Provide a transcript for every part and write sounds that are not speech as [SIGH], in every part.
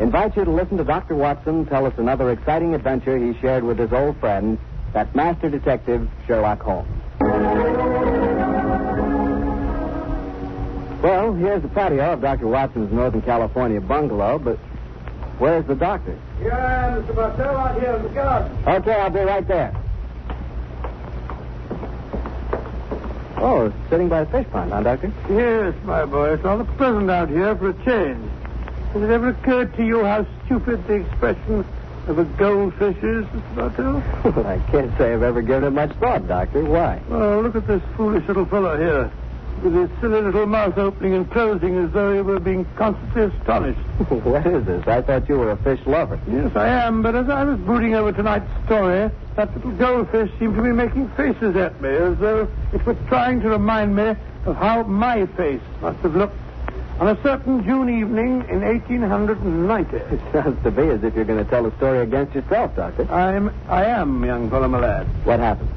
invites you to listen to Dr. Watson tell us another exciting adventure he shared with his old friend, that master detective, Sherlock Holmes. Well, here's the patio of Dr. Watson's Northern California bungalow, but where's the doctor? Here I am, Mr. Bartell, out here in the garden. Okay, I'll be right there. Oh, sitting by the fish pond, huh, Doctor? Yes, my boy, it's rather pleasant out here for a change. Has it ever occurred to you how stupid the expression of a goldfish is, Mr. Bartell? Well, I can't say I've ever given it much thought, Doctor. Why? Well, look at this foolish little fellow here. With his silly little mouth opening and closing as though he were being constantly astonished. [LAUGHS] what is this? I thought you were a fish lover. Yes, I am, but as I was brooding over tonight's story, that little goldfish seemed to be making faces at me as though it was trying to remind me of how my face must have looked on a certain June evening in 1890. [LAUGHS] It sounds to me as if you're going to tell a story against yourself, Doctor. I'm, I am, young fellow, my lad. What happened?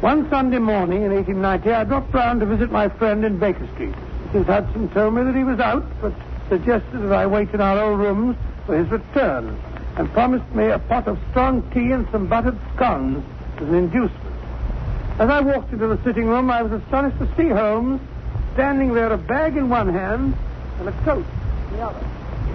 One Sunday morning in 1890, I dropped round to visit my friend in Baker Street. Mrs. Hudson told me that he was out, but suggested that I wait in our old rooms for his return, and promised me a pot of strong tea and some buttered scones as an inducement. As I walked into the sitting room, I was astonished to see Holmes standing there, a bag in one hand and a coat in the other.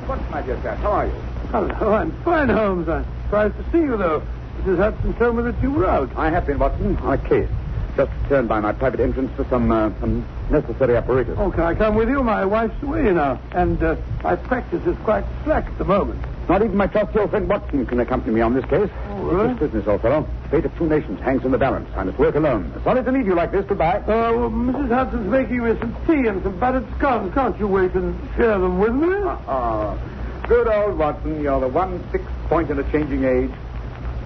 What, my dear chap? How are you? Hello, I'm fine, Holmes. I'm surprised to see you, though. Mrs. Hudson told me that you were out. I have been, Watson, on a case. Just returned by my private entrance for some, uh, some necessary apparatus. Oh, can I come with you? My wife's away now, and uh, my practice is quite slack at the moment. Not even my trusty old friend Watson can accompany me on this case. Oh, really? It's business, old fellow. Fate of two nations hangs in the balance. I must work alone. Sorry to leave you like this. Goodbye. Uh, well, Mrs. Hudson's making me some tea and some buttered scones. Can't you wait and share them with me? Ah, good old Watson. You're the one fixed point in a changing age.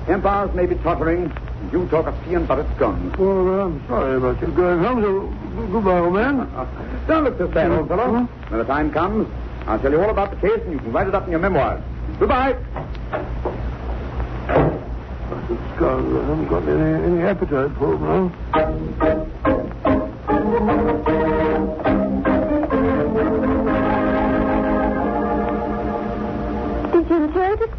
Empires may be tottering. You talk of tea and buttered scones. Well, uh, I'm sorry about you going home, so goodbye, old man. Don't look so sad, old fellow. When the time comes, I'll tell you all about the case, and you can write it up in your memoirs. Goodbye. Buttered scones. I haven't got any, any appetite for them now.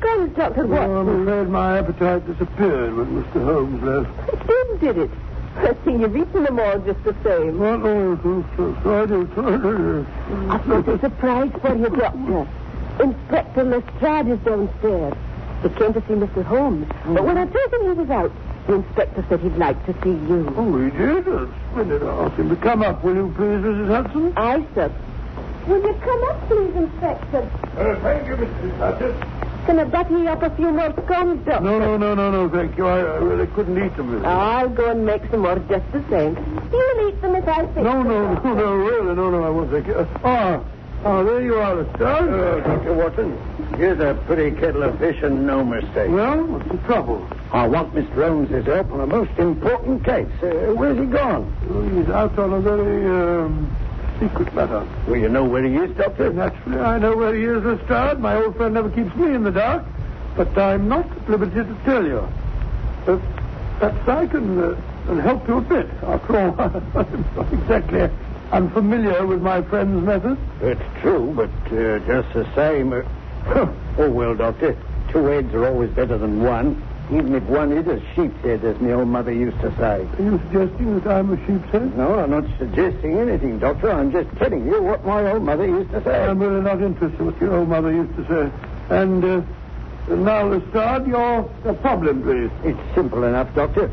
Enjoy Dr. Well, Watson? I'm afraid my appetite disappeared when Mr. Holmes left. It did, did it? I see you've eaten them all just the same. Well, oh, so, so, so I do, so I do. I've got a surprise for you, Doctor. Inspector Lestrade is downstairs. He came to see Mr. Holmes, but when I told him he was out, the inspector said he'd like to see you. Oh, he did? That's splendid. I'll ask him to come up, will you please, Mrs. Hudson? I said, Will you come up, please, Inspector? Uh, thank you, Mrs. Hudson. Can I butter you up a few more scones, Doctor? No, no, no, no, no, thank you. I, I really couldn't eat them. Mrs. I'll go and make some more just the same. You'll eat them if I say No, no, no, no, really, no, no, I won't thank you. Uh, ah, ah, there you are, Lestrade. Uh, Dr. Watson, here's a pretty kettle of fish and no mistake. Well, what's the trouble? I want Mr. Holmes' help on a most important case. Uh, where's he gone? Oh, he's out on a very, um, secret matter. Well, you know where he is, Doctor? Naturally, I know where he is, Lestrade. My old friend never keeps me in the dark. But I'm not at liberty to tell you. Uh, perhaps I can, uh, can help you a bit. After all, [LAUGHS] I'm not exactly unfamiliar with my friend's methods. It's true, but uh, just the same. Uh, [LAUGHS] oh, well, Doctor, two heads are always better than one, even if one is a sheep's head, as my old mother used to say. Are you suggesting that I'm a sheep's head? No, I'm not suggesting anything, Doctor. I'm just telling you what my old mother used to say. I'm really not interested in what your old mother used to say. And uh, now, Lestrade, your, your problem, please. It's simple enough, Doctor.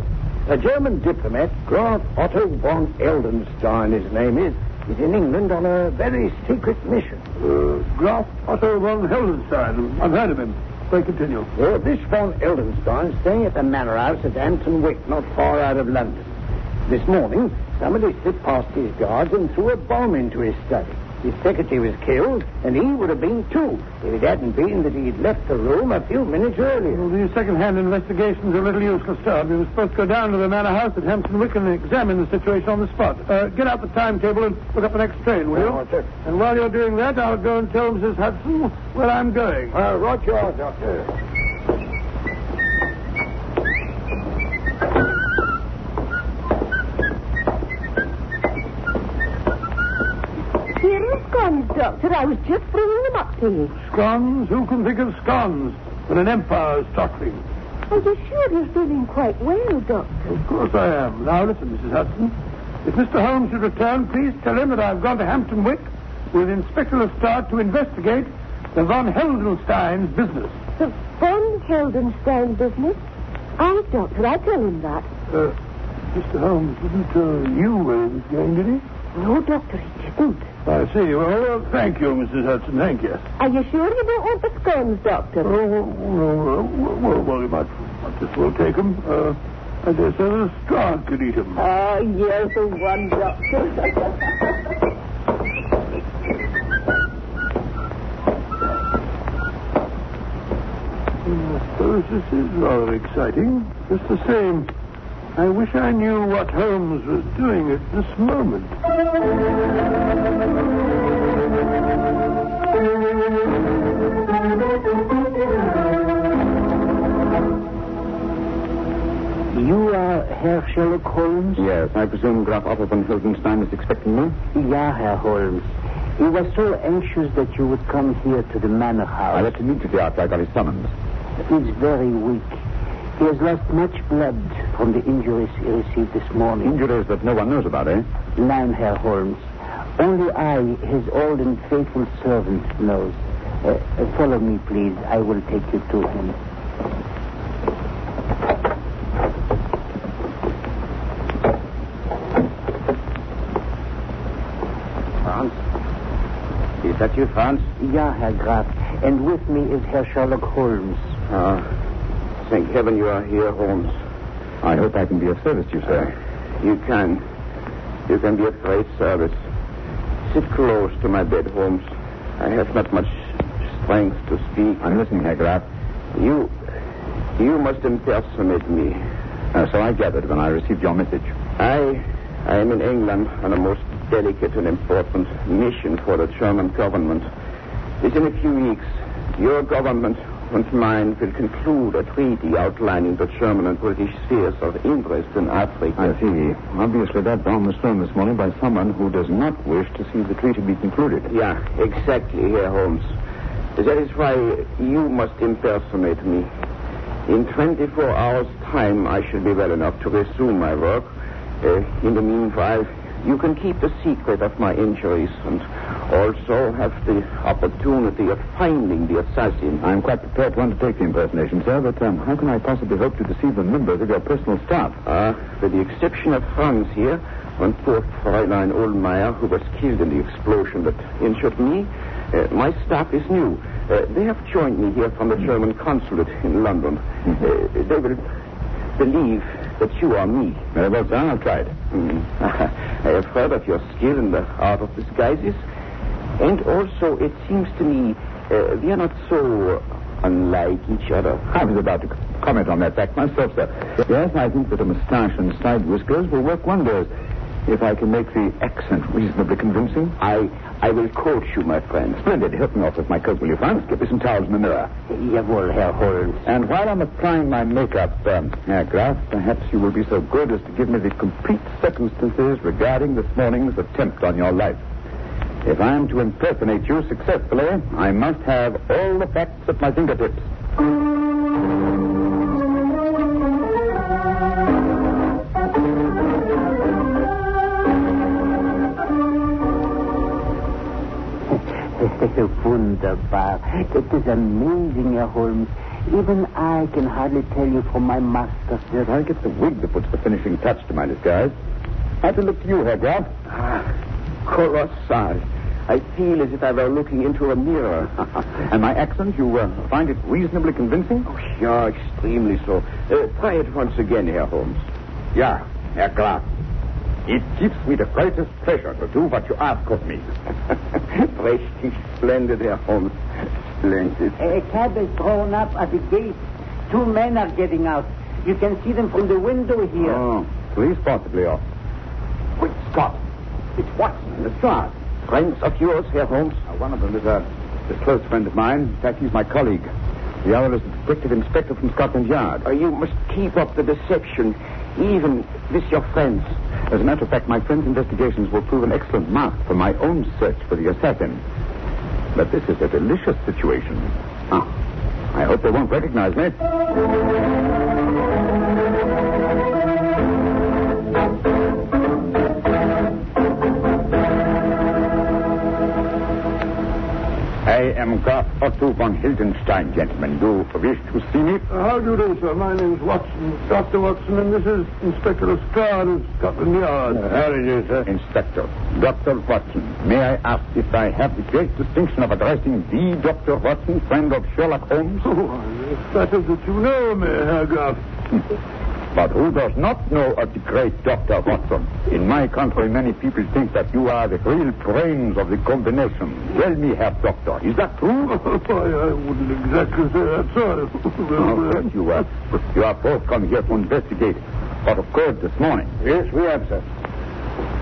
A German diplomat, Graf Otto von Heldenstein, his name is, is in England on a very secret mission. Uh, Graf Otto von Heldenstein. I've heard of him. Pray continue. Well, this von Heldenstein staying at the manor house at Hampton Wick, not far out of London. This morning, somebody slipped past his guards and threw a bomb into his study. His secretary was killed, and he would have been too if it hadn't been that he'd left the room a few minutes earlier. Well, these second-hand investigations are a little useless, sir. We were supposed to go down to the manor house at Hampton Wick and examine the situation on the spot. Uh, get out the timetable and look up the next train, will you? Oh, sir. And while you're doing that, I'll go and tell Mrs. Hudson where I'm going. Uh, right you are, Doctor. Scones, Doctor. I was just bringing them up to you. Scones? Who can think of scones when an empire's tottering? Are you sure you're feeling quite well, Doctor? Of course I am. Now listen, Mrs. Hudson. If Mr. Holmes should return, please tell him that I've gone to Hampton Wick with Inspector Lestrade to investigate the von Heldenstein's business. The von Heldenstein business? Aye, Doctor, I tell him that. Uh, Mr. Holmes didn't tell you where he was going, did he? No, Doctor, he didn't. I see. Well, uh, thank you, Mrs. Hudson. Thank you. Are you sure you don't want the scones, Doctor? Oh, well, well, well, well, well, you might, might just well take them. Uh, I dare say the Strad could eat them. Oh, you're the one, Doctor. I suppose this is rather exciting. Just the same, I wish I knew what Holmes was doing at this moment. You are Herr Sherlock Holmes? Yes, I presume Graf Otto von Hildenstein is expecting me? Yeah, Herr Holmes. He was so anxious that you would come here to the manor house. I left immediately after I got his summons. He's very weak. He has lost much blood from the injuries he received this morning. Injuries that no one knows about, eh? None, Herr Holmes. Only I, his old and faithful servant, knows. Uh, uh, follow me, please. I will take you to him. Franz? Is that you, Franz? Ja, Herr Graf. And with me is Herr Sherlock Holmes. Ah, thank heaven you are here, Holmes. I hope I can be of service to you, sir. you can. You can be of great service. Sit close to my bed, Holmes. I have not much strength to speak. I'm listening, Herr Graf. You. You must impersonate me. Uh, so I gathered when I received your message. I. I am in England on a most delicate and important mission for the German government. Within a few weeks, your government and mine will conclude a treaty outlining the German and British spheres of interest in Africa. I see. Obviously, that bomb was thrown this morning by someone who does not wish to see the treaty be concluded. Yeah, exactly, Herr Holmes. That is why you must impersonate me. In 24 hours' time, I shall be well enough to resume my work. Uh, in the meanwhile, you can keep the secret of my injuries and also have the opportunity of finding the assassin. I'm quite prepared to undertake the impersonation, sir, but um, how can I possibly hope to deceive the members of your personal staff? Ah, with the exception of Franz here and poor Fräulein Ohlmeyer, who was killed in the explosion that injured me, uh, my staff is new. Uh, they have joined me here from the German consulate in London. Uh, they will believe that you are me. Very well, sir. I'll try it. Mm. I have heard of your skill in the art of disguises. And also, it seems to me uh, we are not so unlike each other. I was about to comment on that fact myself, sir. Yes, I think that a moustache and side whiskers will work wonders if I can make the accent reasonably convincing. I I will coach you, my friend. Splendid. Help me off with my coat, will you, Franz? Get me some towels in the mirror. Jawohl, Herr Holmes. And while I'm applying my makeup, um, Herr Graf, perhaps you will be so good as to give me the complete circumstances regarding this morning's attempt on your life. If I am to impersonate you successfully, I must have all the facts at my fingertips. Wunderbar. It is amazing, Herr Holmes. Even I can hardly tell you from my master. Yes, I get the wig that puts the finishing touch to my disguise. I have to look to you, Herr Graf. Ah, colossal. I feel as if I were looking into a mirror. [LAUGHS] and my accent, you uh, find it reasonably convincing? Oh, yeah, extremely so. Uh, try it once again, Herr Holmes. Yeah, Herr Graf. It gives me the greatest pleasure to do what you ask of me. [LAUGHS] Richtig splendid, Herr Holmes. Splendid. A cab is drawn up at the gate. Two men are getting out. You can see them from the window here. Oh, police possibly off. Quick, Scott. It's Watson and Lestrade. Friends of yours, Herr Holmes? Uh, one of them is a, a close friend of mine. In fact, he's my colleague. The other is a detective inspector from Scotland Yard. Uh, you must keep up the deception, even with your friends. As a matter of fact, my friend's investigations will prove an excellent mark for my own search for the assassin. But this is a delicious situation. Ah, I hope they won't recognize me. Am Graf Otto von Hildenstein, gentlemen. Do you wish to see me? Uh, how do you do, sir? My name's Watson, Dr. Watson, and this is Inspector Lestrade of Scotland Yard. Uh, how do you, do, sir? Inspector. Dr. Watson. May I ask if I have the great distinction of addressing the Dr. Watson, friend of Sherlock Holmes? Oh, it's better that you know me, Herr Graf. [LAUGHS] But who does not know of the great Dr. Watson? In my country, many people think that you are the real brains of the combination. Tell me, Herr Doctor, is that true? [LAUGHS] Why, I wouldn't exactly say that, sir. [LAUGHS] Oh, but you, are, you are both come here to investigate what occurred this morning. Yes, we have, sir.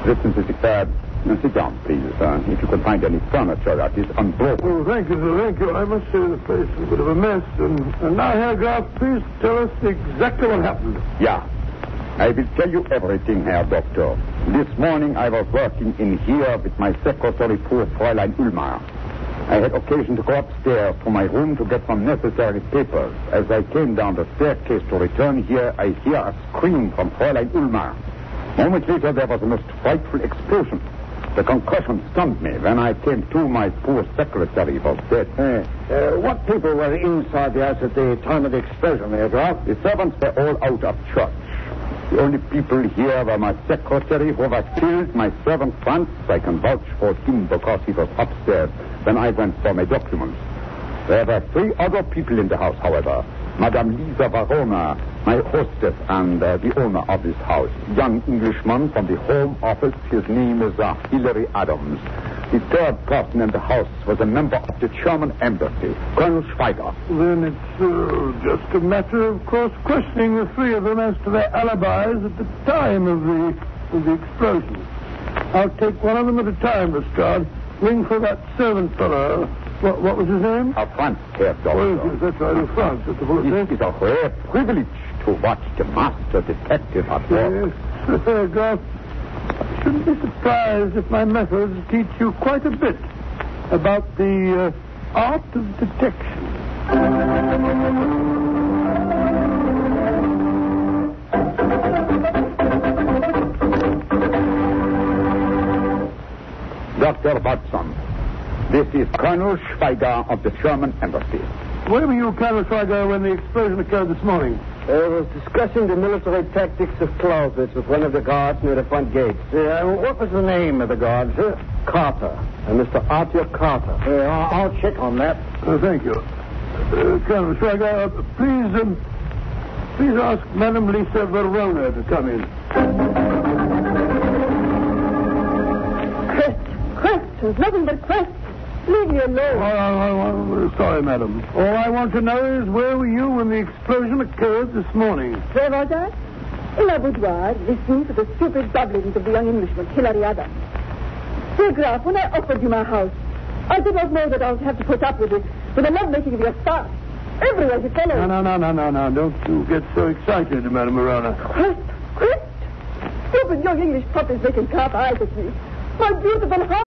Listen to the uh, now sit down, please. Uh, if you can find any furniture that is unbroken. Oh, thank you, sir. Thank you. I must say the place is a bit of a mess. And, and now, Herr Graf, please tell us exactly what happened. Yeah. I will tell you everything, Herr Doctor. This morning I was working in here with my secretary, poor Fräulein Ulmar. I had occasion to go upstairs to my room to get some necessary papers. As I came down the staircase to return here, I hear a scream from Fräulein Ulmar. Moments later, there was a most frightful explosion. The concussion stunned me. When I came to, my poor secretary was dead. Uh, uh, what people were inside the house at the time of the explosion, Graf? The servants were all out of church. The only people here were my secretary, who was killed, my servant Franz. I can vouch for him because he was upstairs when I went for my documents. There were three other people in the house, however. Madame Lisa Verona, my hostess and uh, the owner of this house. Young Englishman from the Home Office. His name is uh, Hilary Adams. The third person in the house was a member of the German embassy, Colonel Schweiger. Then it's uh, just a matter of course questioning the three of them as to their alibis at the time of the, of the explosion. I'll take one of them at a time, Lestrade. Ring for that servant fellow. What, what was his name? A Doctor. Oh, that's right, of France. That's the It is a rare privilege to watch the master detective at work. Yes, [LAUGHS] Graf. I shouldn't be surprised if my methods teach you quite a bit about the uh, art of detection. Dr. Watson, this is Colonel Schweiger of the German embassy. Where were you, Colonel Schweiger, when the explosion occurred this morning? I was discussing the military tactics of Clausewitz with one of the guards near the front gate. Yeah, what was the name of the guard, sir? Carter. Uh, Mr. Arthur Carter. Yeah, I'll, I'll check on that. Uh, thank you. Uh, Colonel Schweiger, uh, please, um, please ask Madame Lisa Verona to come in. Crest, questions, nothing but questions. Leave me Oh, alone. Am sorry, madam. All I want to know is where were you when the explosion occurred this morning? Where was I? In my boudoir, listening to the stupid babblings of the young Englishman, Hilary Adams. Sir Graf, when I offered you my house, I did not know that I would have to put up with it, with the love-making of your staff. Everywhere you follow. No, no, no, no, no, no. Don't you get so excited, Madame Verona. Quest, quest. Stupid young English puppies making carp eyes at me. My beautiful heart.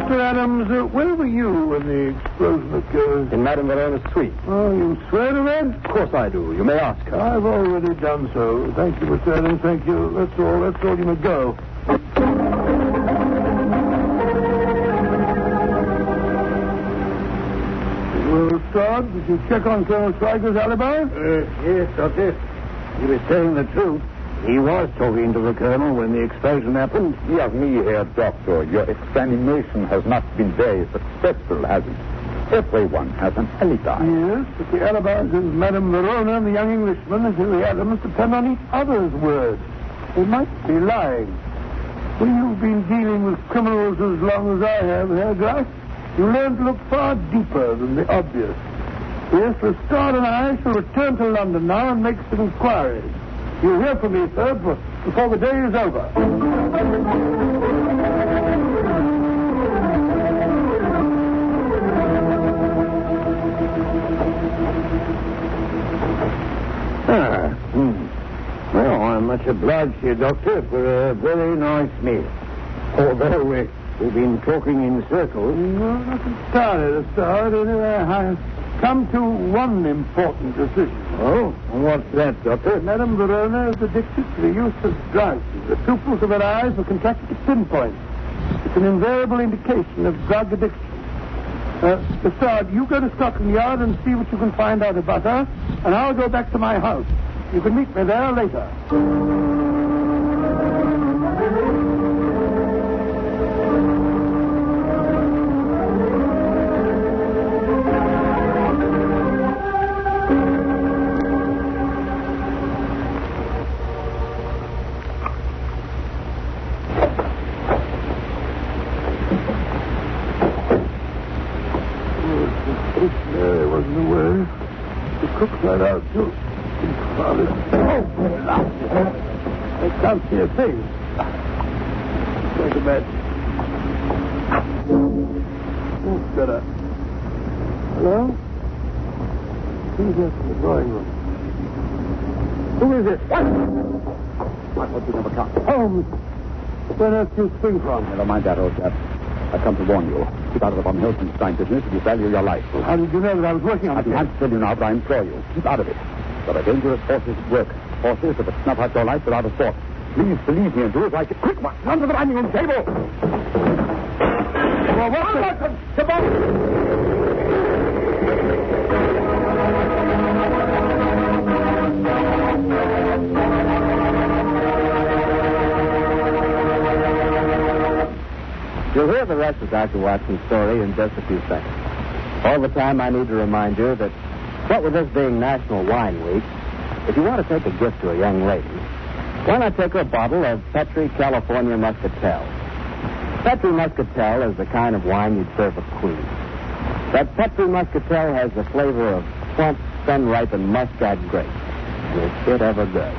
Mr. Adams, uh, where were you when the explosion occurred? In Madame Verona's suite. Oh, you swear to that? Of course I do. You may ask her. I've already done so. Thank you, Mr. Adams. Thank you. That's all. That's all. You may go. Well, Todd, did you check on Colonel Schweiger's alibi? Uh, yes, Doctor. He was telling the truth. He was talking to the colonel when the explosion happened. Dear me, Herr Doctor, your examination has not been very successful, has it? Everyone has an alibi. Yes, but the alibis of Madame Verona and the young Englishman and Hilary Adams depend on each other's words. They might be lying. When you've been dealing with criminals as long as I have, Herr Graf, you learn to look far deeper than the obvious. Yes, Lestrade and I shall return to London now and make some inquiries. You'll hear from me, sir, before the day is over. Ah, hmm. Well, I'm much obliged to you, Doctor, for a very nice meal. Although we, we've been talking in circles. No, not entirely, Lestrade. I've come to one important decision. Oh, what's that, Doctor? Madame Verona is addicted to the use of drugs. The pupils of her eyes are contracted to pinpoint. It's an invariable indication of drug addiction. Uh, you go to Scotland Yard and see what you can find out about her, and I'll go back to my house. You can meet me there later. Cook got out, too. Oh, blast. I can't see a thing. Go to bed. Oh, got up. Hello? Who's from the drawing room? Who is it? What? What, what you never come? Holmes. Oh, where else do you spring from? Never mind that, old chap. I've come to warn you. Keep out of the von Heldenstein business if you value your life. How did you know that I was working on it? I can't tell you now, but I implore you. Keep out of it. There are dangerous forces at work. Forces that would snuff out your life without a thought. Please believe me and do as I say. Quick, one. To the dining room table. Well, what's the... You'll the rest of Dr. Watson's story in just a few seconds. All the time, I need to remind you that What with this being National Wine Week, if you want to take a gift to a young lady, why not take her a bottle of Petri California Muscatel? Petri Muscatel is the kind of wine you'd serve a queen. That Petri Muscatel has the flavor of plump, sun-ripened muscat grapes. Is it ever good?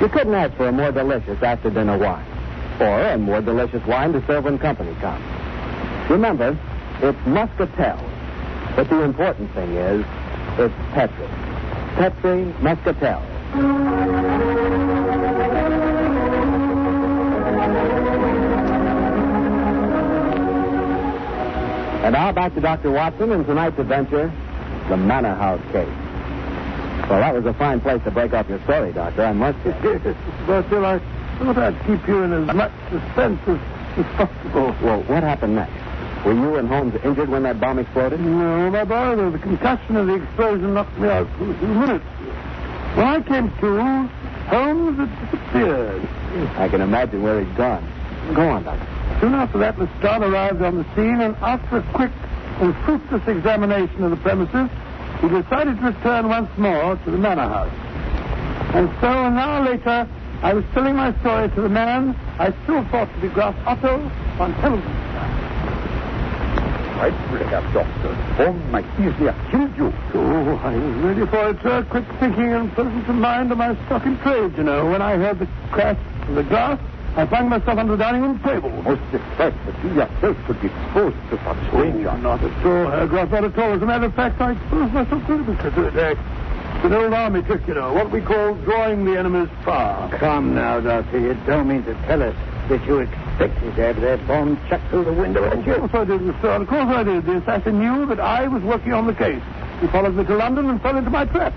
You couldn't ask for a more delicious after-dinner wine. Or a more delicious wine to serve when company comes. Remember, it's Muscatel. But the important thing is, it's Petri. Petri Muscatel. And now back to Dr. Watson and tonight's adventure, the Manor House case. Well, that was a fine place to break off your story, Doctor, I must [LAUGHS] say. still, I thought I'd keep you in as much suspense as, as possible. Well, what happened next? Were you and Holmes injured when that bomb exploded? No, my boy, the concussion of the explosion knocked me out for a few minutes. When I came to, Holmes had disappeared. I can imagine where he's gone. Go on, Doctor. Soon after that, Lestrade arrived on the scene, and after a quick and fruitless examination of the premises, he decided to return once more to the manor house. And so, an hour later, I was telling my story to the man I still thought to be Graf Otto von Heldenstein. Right, brother, doctor. Holmes might easily have killed you. Oh, I was ready for it, sir. Quick thinking and presence of mind are my stock in trade, you know. When I heard the crash of the glass, I flung myself under the dining room table. Most distressed that you yourself could be exposed to such danger. Oh, not at all, Herr Graf, not at all. As a matter of fact, I exposed myself to it because of attack. It's an old army trick, you know, what we call drawing the enemy's fire. Come now, Doctor. You don't mean to tell us that you expected to have that bomb chucked through the window Of you. course I did, Mr. Of course I did. The assassin knew that I was working on the case. He followed me to London and fell into my trap,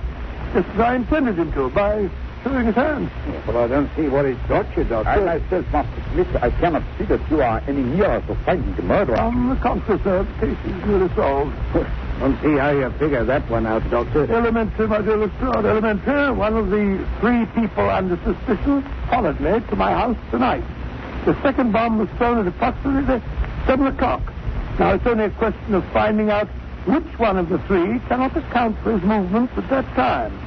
just as I intended him to, by showing his hand. Well, I don't see what he's got you, Doctor. I myself must admit I cannot see that you are any nearer to finding the murderer. On the contrary, sir, the case is nearly solved. [LAUGHS] don't see how you figure that one out, Doctor. Elementary, my dear Lestrade, elementary. One of the three people under suspicion followed me to my house tonight. The second bomb was thrown at approximately 7 o'clock. Now, it's only a question of finding out which one of the three cannot account for his movements at that time.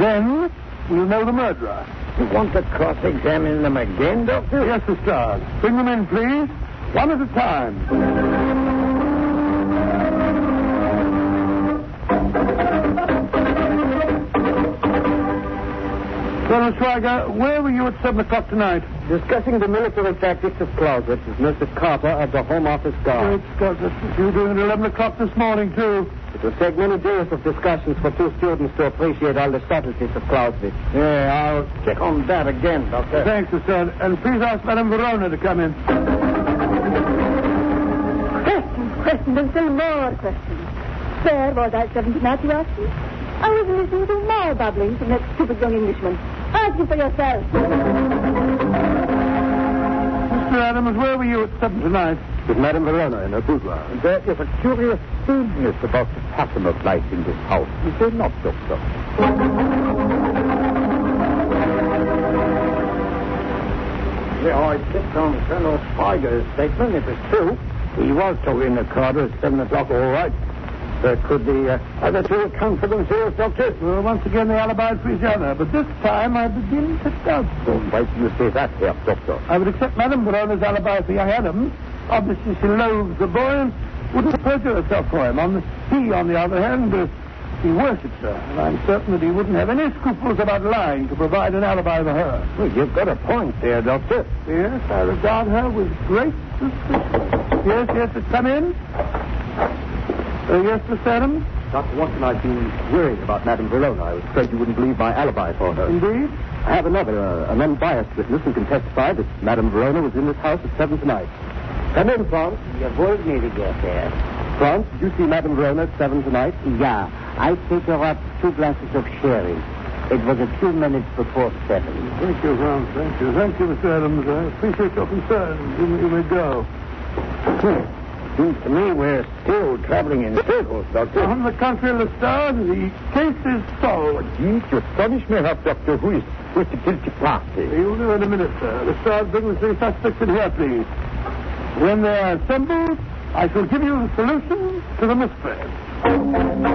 Then we'll know the murderer. You want to cross-examine them again, Doctor? Yes, Lestrade. Bring them in, please. One at a time. Colonel Schweiger, where were you at 7 o'clock tonight? Discussing the military tactics of Clausewitz with Mr. Carper of the Home Office Guard. Great Scott, that's you were doing at 11 o'clock this morning, too. It would take many days of discussions for two students to appreciate all the subtleties of Clausewitz. Yeah, I'll check on that again, Doctor. Thanks, sir. And please ask Madame Verona to come in. Questions, questions, and still more questions. Where was I at 7 tonight, you ask me? I was listening to more babbling from that stupid young Englishman. Ask him for yourself. Mr. Adams, where were you at 7 tonight? With Madame Verona in her boudoir. There is a curious stillness about the pattern of life in this house. Is there not, Doctor? Yeah, I picked on Colonel Schweiger's statement. If it's true, he was talking to Carter at 7 o'clock, all right. There could be uh, other two account for themselves, Doctor. Well, once again, they alibied for each other. But this time, I begin to doubt them. Why do you say that, Herr Doctor? I would accept Madame Verona's alibi for young Adams. Obviously, she loathes the boy and wouldn't perjure herself for him. On the, he, on the other hand, uh, he worships her. And I'm certain that he wouldn't have any scruples about lying to provide an alibi for her. Well, you've got a point there, Doctor. Yes, I regard her with great suspicion. Yes, yes, come in. Uh, yes, Mr. Adams? Dr. Watson, I've been worried about Madame Verona. I was afraid you wouldn't believe my alibi for her. Indeed? I have another, uh, an unbiased witness who can testify that Madame Verona was in this house at 7 tonight. Come in, Franz. You avoid me to get there. Franz, did you see Madame Verona at 7 tonight? Yeah, I take her up two glasses of sherry. It was a few minutes before seven. Thank you, Franz. Thank you. Thank you, Mr. Adams. I appreciate your concern. You, you may go. Seems to me we're still traveling in circles, Doctor. On the country of the stars, the case is solved. Dites, you astonish me, Doctor. Who is with the guilty party? You'll know in a minute, sir. Lestrade bring the three suspects in here, please. When they are assembled, I shall give you the solution to the mystery.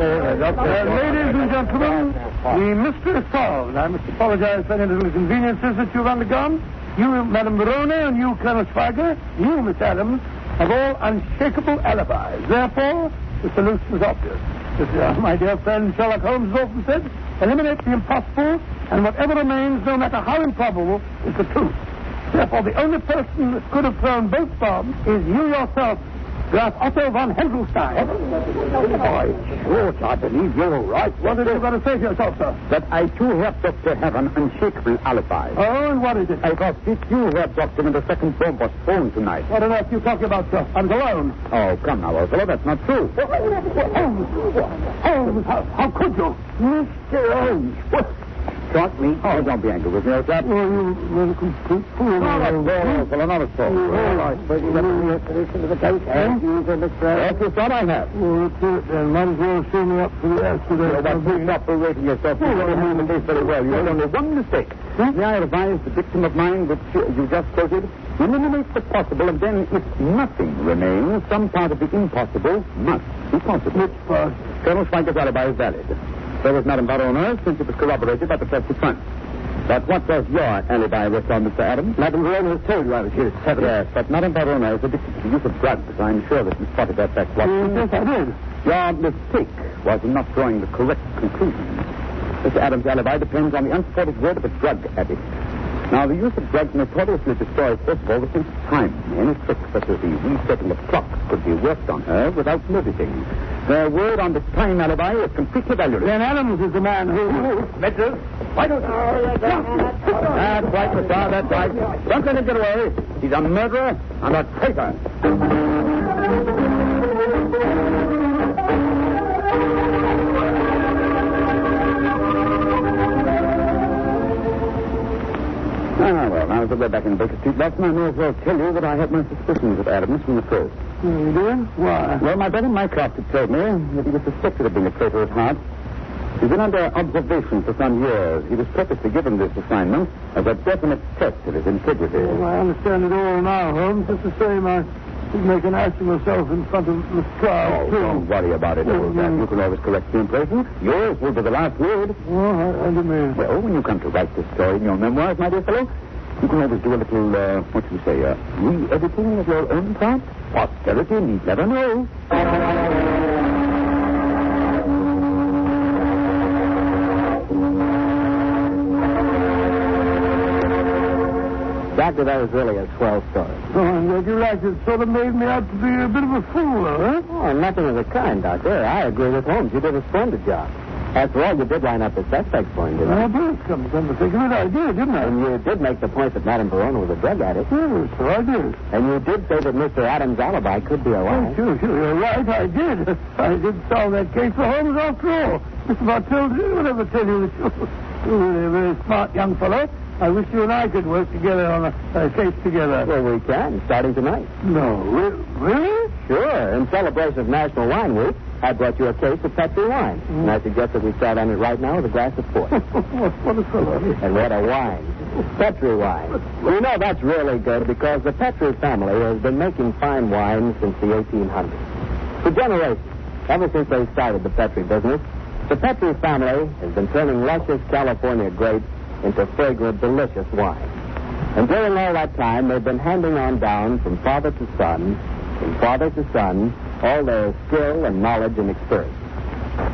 Uh, Doctor. Uh, ladies gentlemen, the mystery is solved. I must apologize for any little inconveniences that you've undergone. You, Madame Verona, and you, Colonel Schweiger, you, Miss Adams, have all unshakable alibis. Therefore, the solution is obvious. As uh, my dear friend Sherlock Holmes has often said, eliminate the impossible, and whatever remains, no matter how improbable, is the truth. Therefore, the only person that could have thrown both bombs is you yourself, Graf Otto von Henselstein. By oh, George, I believe you're right. What have you got to say for yourself, sir? That I too have Doctor have an unshakable alibi. Oh, and what is it? I thought this you have Doctor when the second bomb was thrown tonight. What on earth are you talking about, sir? I'm alone. Oh, come now, Oswald, that's not true. Holmes, Holmes, how, how could you? Mr. Holmes, what? Shot me? Oh, don't be angry with me, old chap. Well, you oh, were a complete fool. Now, that's all, Oswald, oh, another talk. Well, I suppose you got the solution to the case, eh? haven't you, Mr. Yes, you thought I have. Oh, well, that's it, then. Might as well show me up for the accident. Oh, but please stop berating yourself. You don't know the case very well. You made only one mistake. May I advise the victim of mine, which you you just quoted, eliminate the possible, and then if nothing remains, some part of the impossible must be possible. Which part? Colonel Schweiger's alibi is valid. So was Madame Verona, since it was corroborated by the press plastic front. But what does your alibi rest on, Mr. Adams? Madame Verona has told you I was here at seven. Yes, but Madame Verona is addicted to the use of drugs. I'm sure that you spotted that fact. What? Yes, I did. Your mistake was in not drawing the correct conclusion. Mr. Adams' alibi depends on the unsupported word of a drug addict. Now, the use of drugs notoriously destroys, first of all, the sense of time. Any trick such as the resetting of clocks could be worked on her without noticing. Their word on the time alibi is completely valueless. Then Adams is the man who... Oh, Mitchell, why don't you... Oh, that's right, Mr. That's right. Don't let him get away. He's a murderer and a traitor. Ah, well, now that we're back in Baker Street, Watson, I may as well tell you that I had my suspicions of Adams from the first. You did? Why? Well, my brother Mycroft had told me that he was suspected of being a traitor at heart. He's been under observation for some years. He was purposely given this assignment as a definite test of his integrity. Well, I understand it all now, Holmes. Just the same, I did make an ass of myself in front of Trial, Oh, too. don't worry about it, old man. You can always correct the impression. Yours will be the last word. Oh, I, I didn't Well, when you come to write this story in your memoirs, my dear fellow, you can always do a little, uh, what do you say, uh, re-editing of your own part. Posterity need never know. Doctor, that was really a swell story. Oh, I'm glad you liked it. Sort of made me out to be a bit of a fool, though, huh? Oh, nothing of the kind, Doctor. I agree with Holmes. You did a splendid job. After all, you did line up the suspects for him, didn't Oh, you? but come, come to think of it, I did, didn't I? And you did make the point that Madame Verona was a drug addict. Yes, so I did. And you did say that Mr. Adams' alibi could be a Oh, lie. sure, sure, you're right, I did. I did solve that case for Holmes after all. Mr. Bartell would never tell you the truth. You're a very smart young fellow. I wish you and I could work together on a, a case together. Well, we can, starting tonight. No, re- really? Sure. In celebration of National Wine Week, I brought you a case of Petri wine. Mm. And I suggest that we start on it right now with a glass of port. what, [LAUGHS] what a fellow. and what a wine. Petri wine. You know that's really good because the Petri family has been making fine wine since the 1800s. For generations, ever since they started the Petri business, the Petri family has been turning luscious California grapes into fragrant, delicious wine. And during all that time, they've been handing on down from father to son, from father to son, all their skill and knowledge and experience.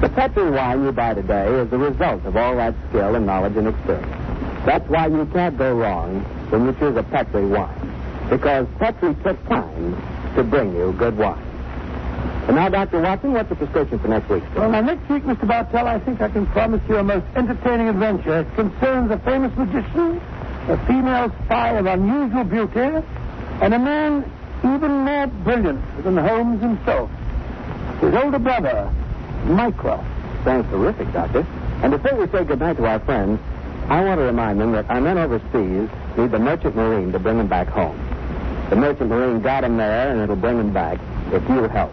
The Petri wine you buy today is the result of all that skill and knowledge and experience. That's why you can't go wrong when you choose a Petri wine. Because Petri took time to bring you good wine. And now, Dr. Watson, what's the prescription for next week? Well, now, next week, Mr. Bartell, I think I can promise you a most entertaining adventure. It concerns a famous magician, a female spy of unusual beauty, and a man even more brilliant than Holmes himself. His older brother, Mycroft. Sounds terrific, Doctor. And before we say goodnight to our friends, I want to remind them that our men overseas need the Merchant Marine to bring them back home. The Merchant Marine got them there, and it'll bring them back if you help.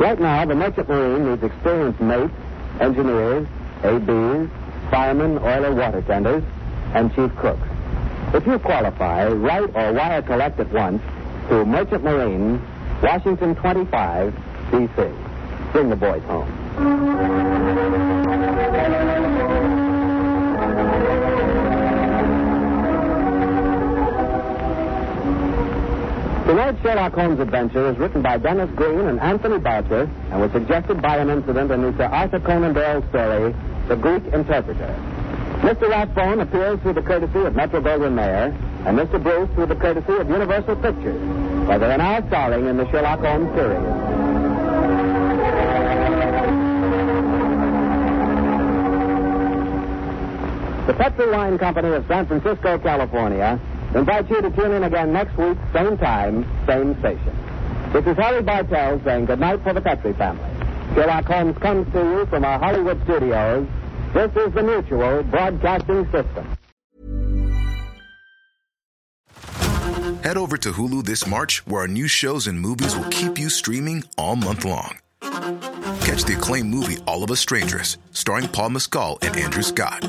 Right now, the Merchant Marine needs experienced mates, engineers, ABs, firemen, oil or water tenders, and chief cooks. If you qualify, write or wire collect at once to Merchant Marine, Washington 25, D.C. Bring the boys home. Tonight's Sherlock Holmes adventure is written by Denis Green and Anthony Boucher and was suggested by an incident in Mr. Arthur Conan Doyle's story, The Greek Interpreter. Mr. Rathbone appears through the courtesy of Metro Goldwyn Mayer and Mr. Bruce through the courtesy of Universal Pictures, where they are now starring in the Sherlock Holmes series. The Petri Wine Company of San Francisco, California, invites you to tune in again next week, same time, same station. This is Harry Bartell saying goodnight for the Petri family. Sherlock Holmes comes to you from our Hollywood studios. This is the Mutual Broadcasting System. Head over to Hulu this March, where our new shows and movies will keep you streaming all month long. Catch the acclaimed movie All of Us Strangers, starring Paul Mescal and Andrew Scott.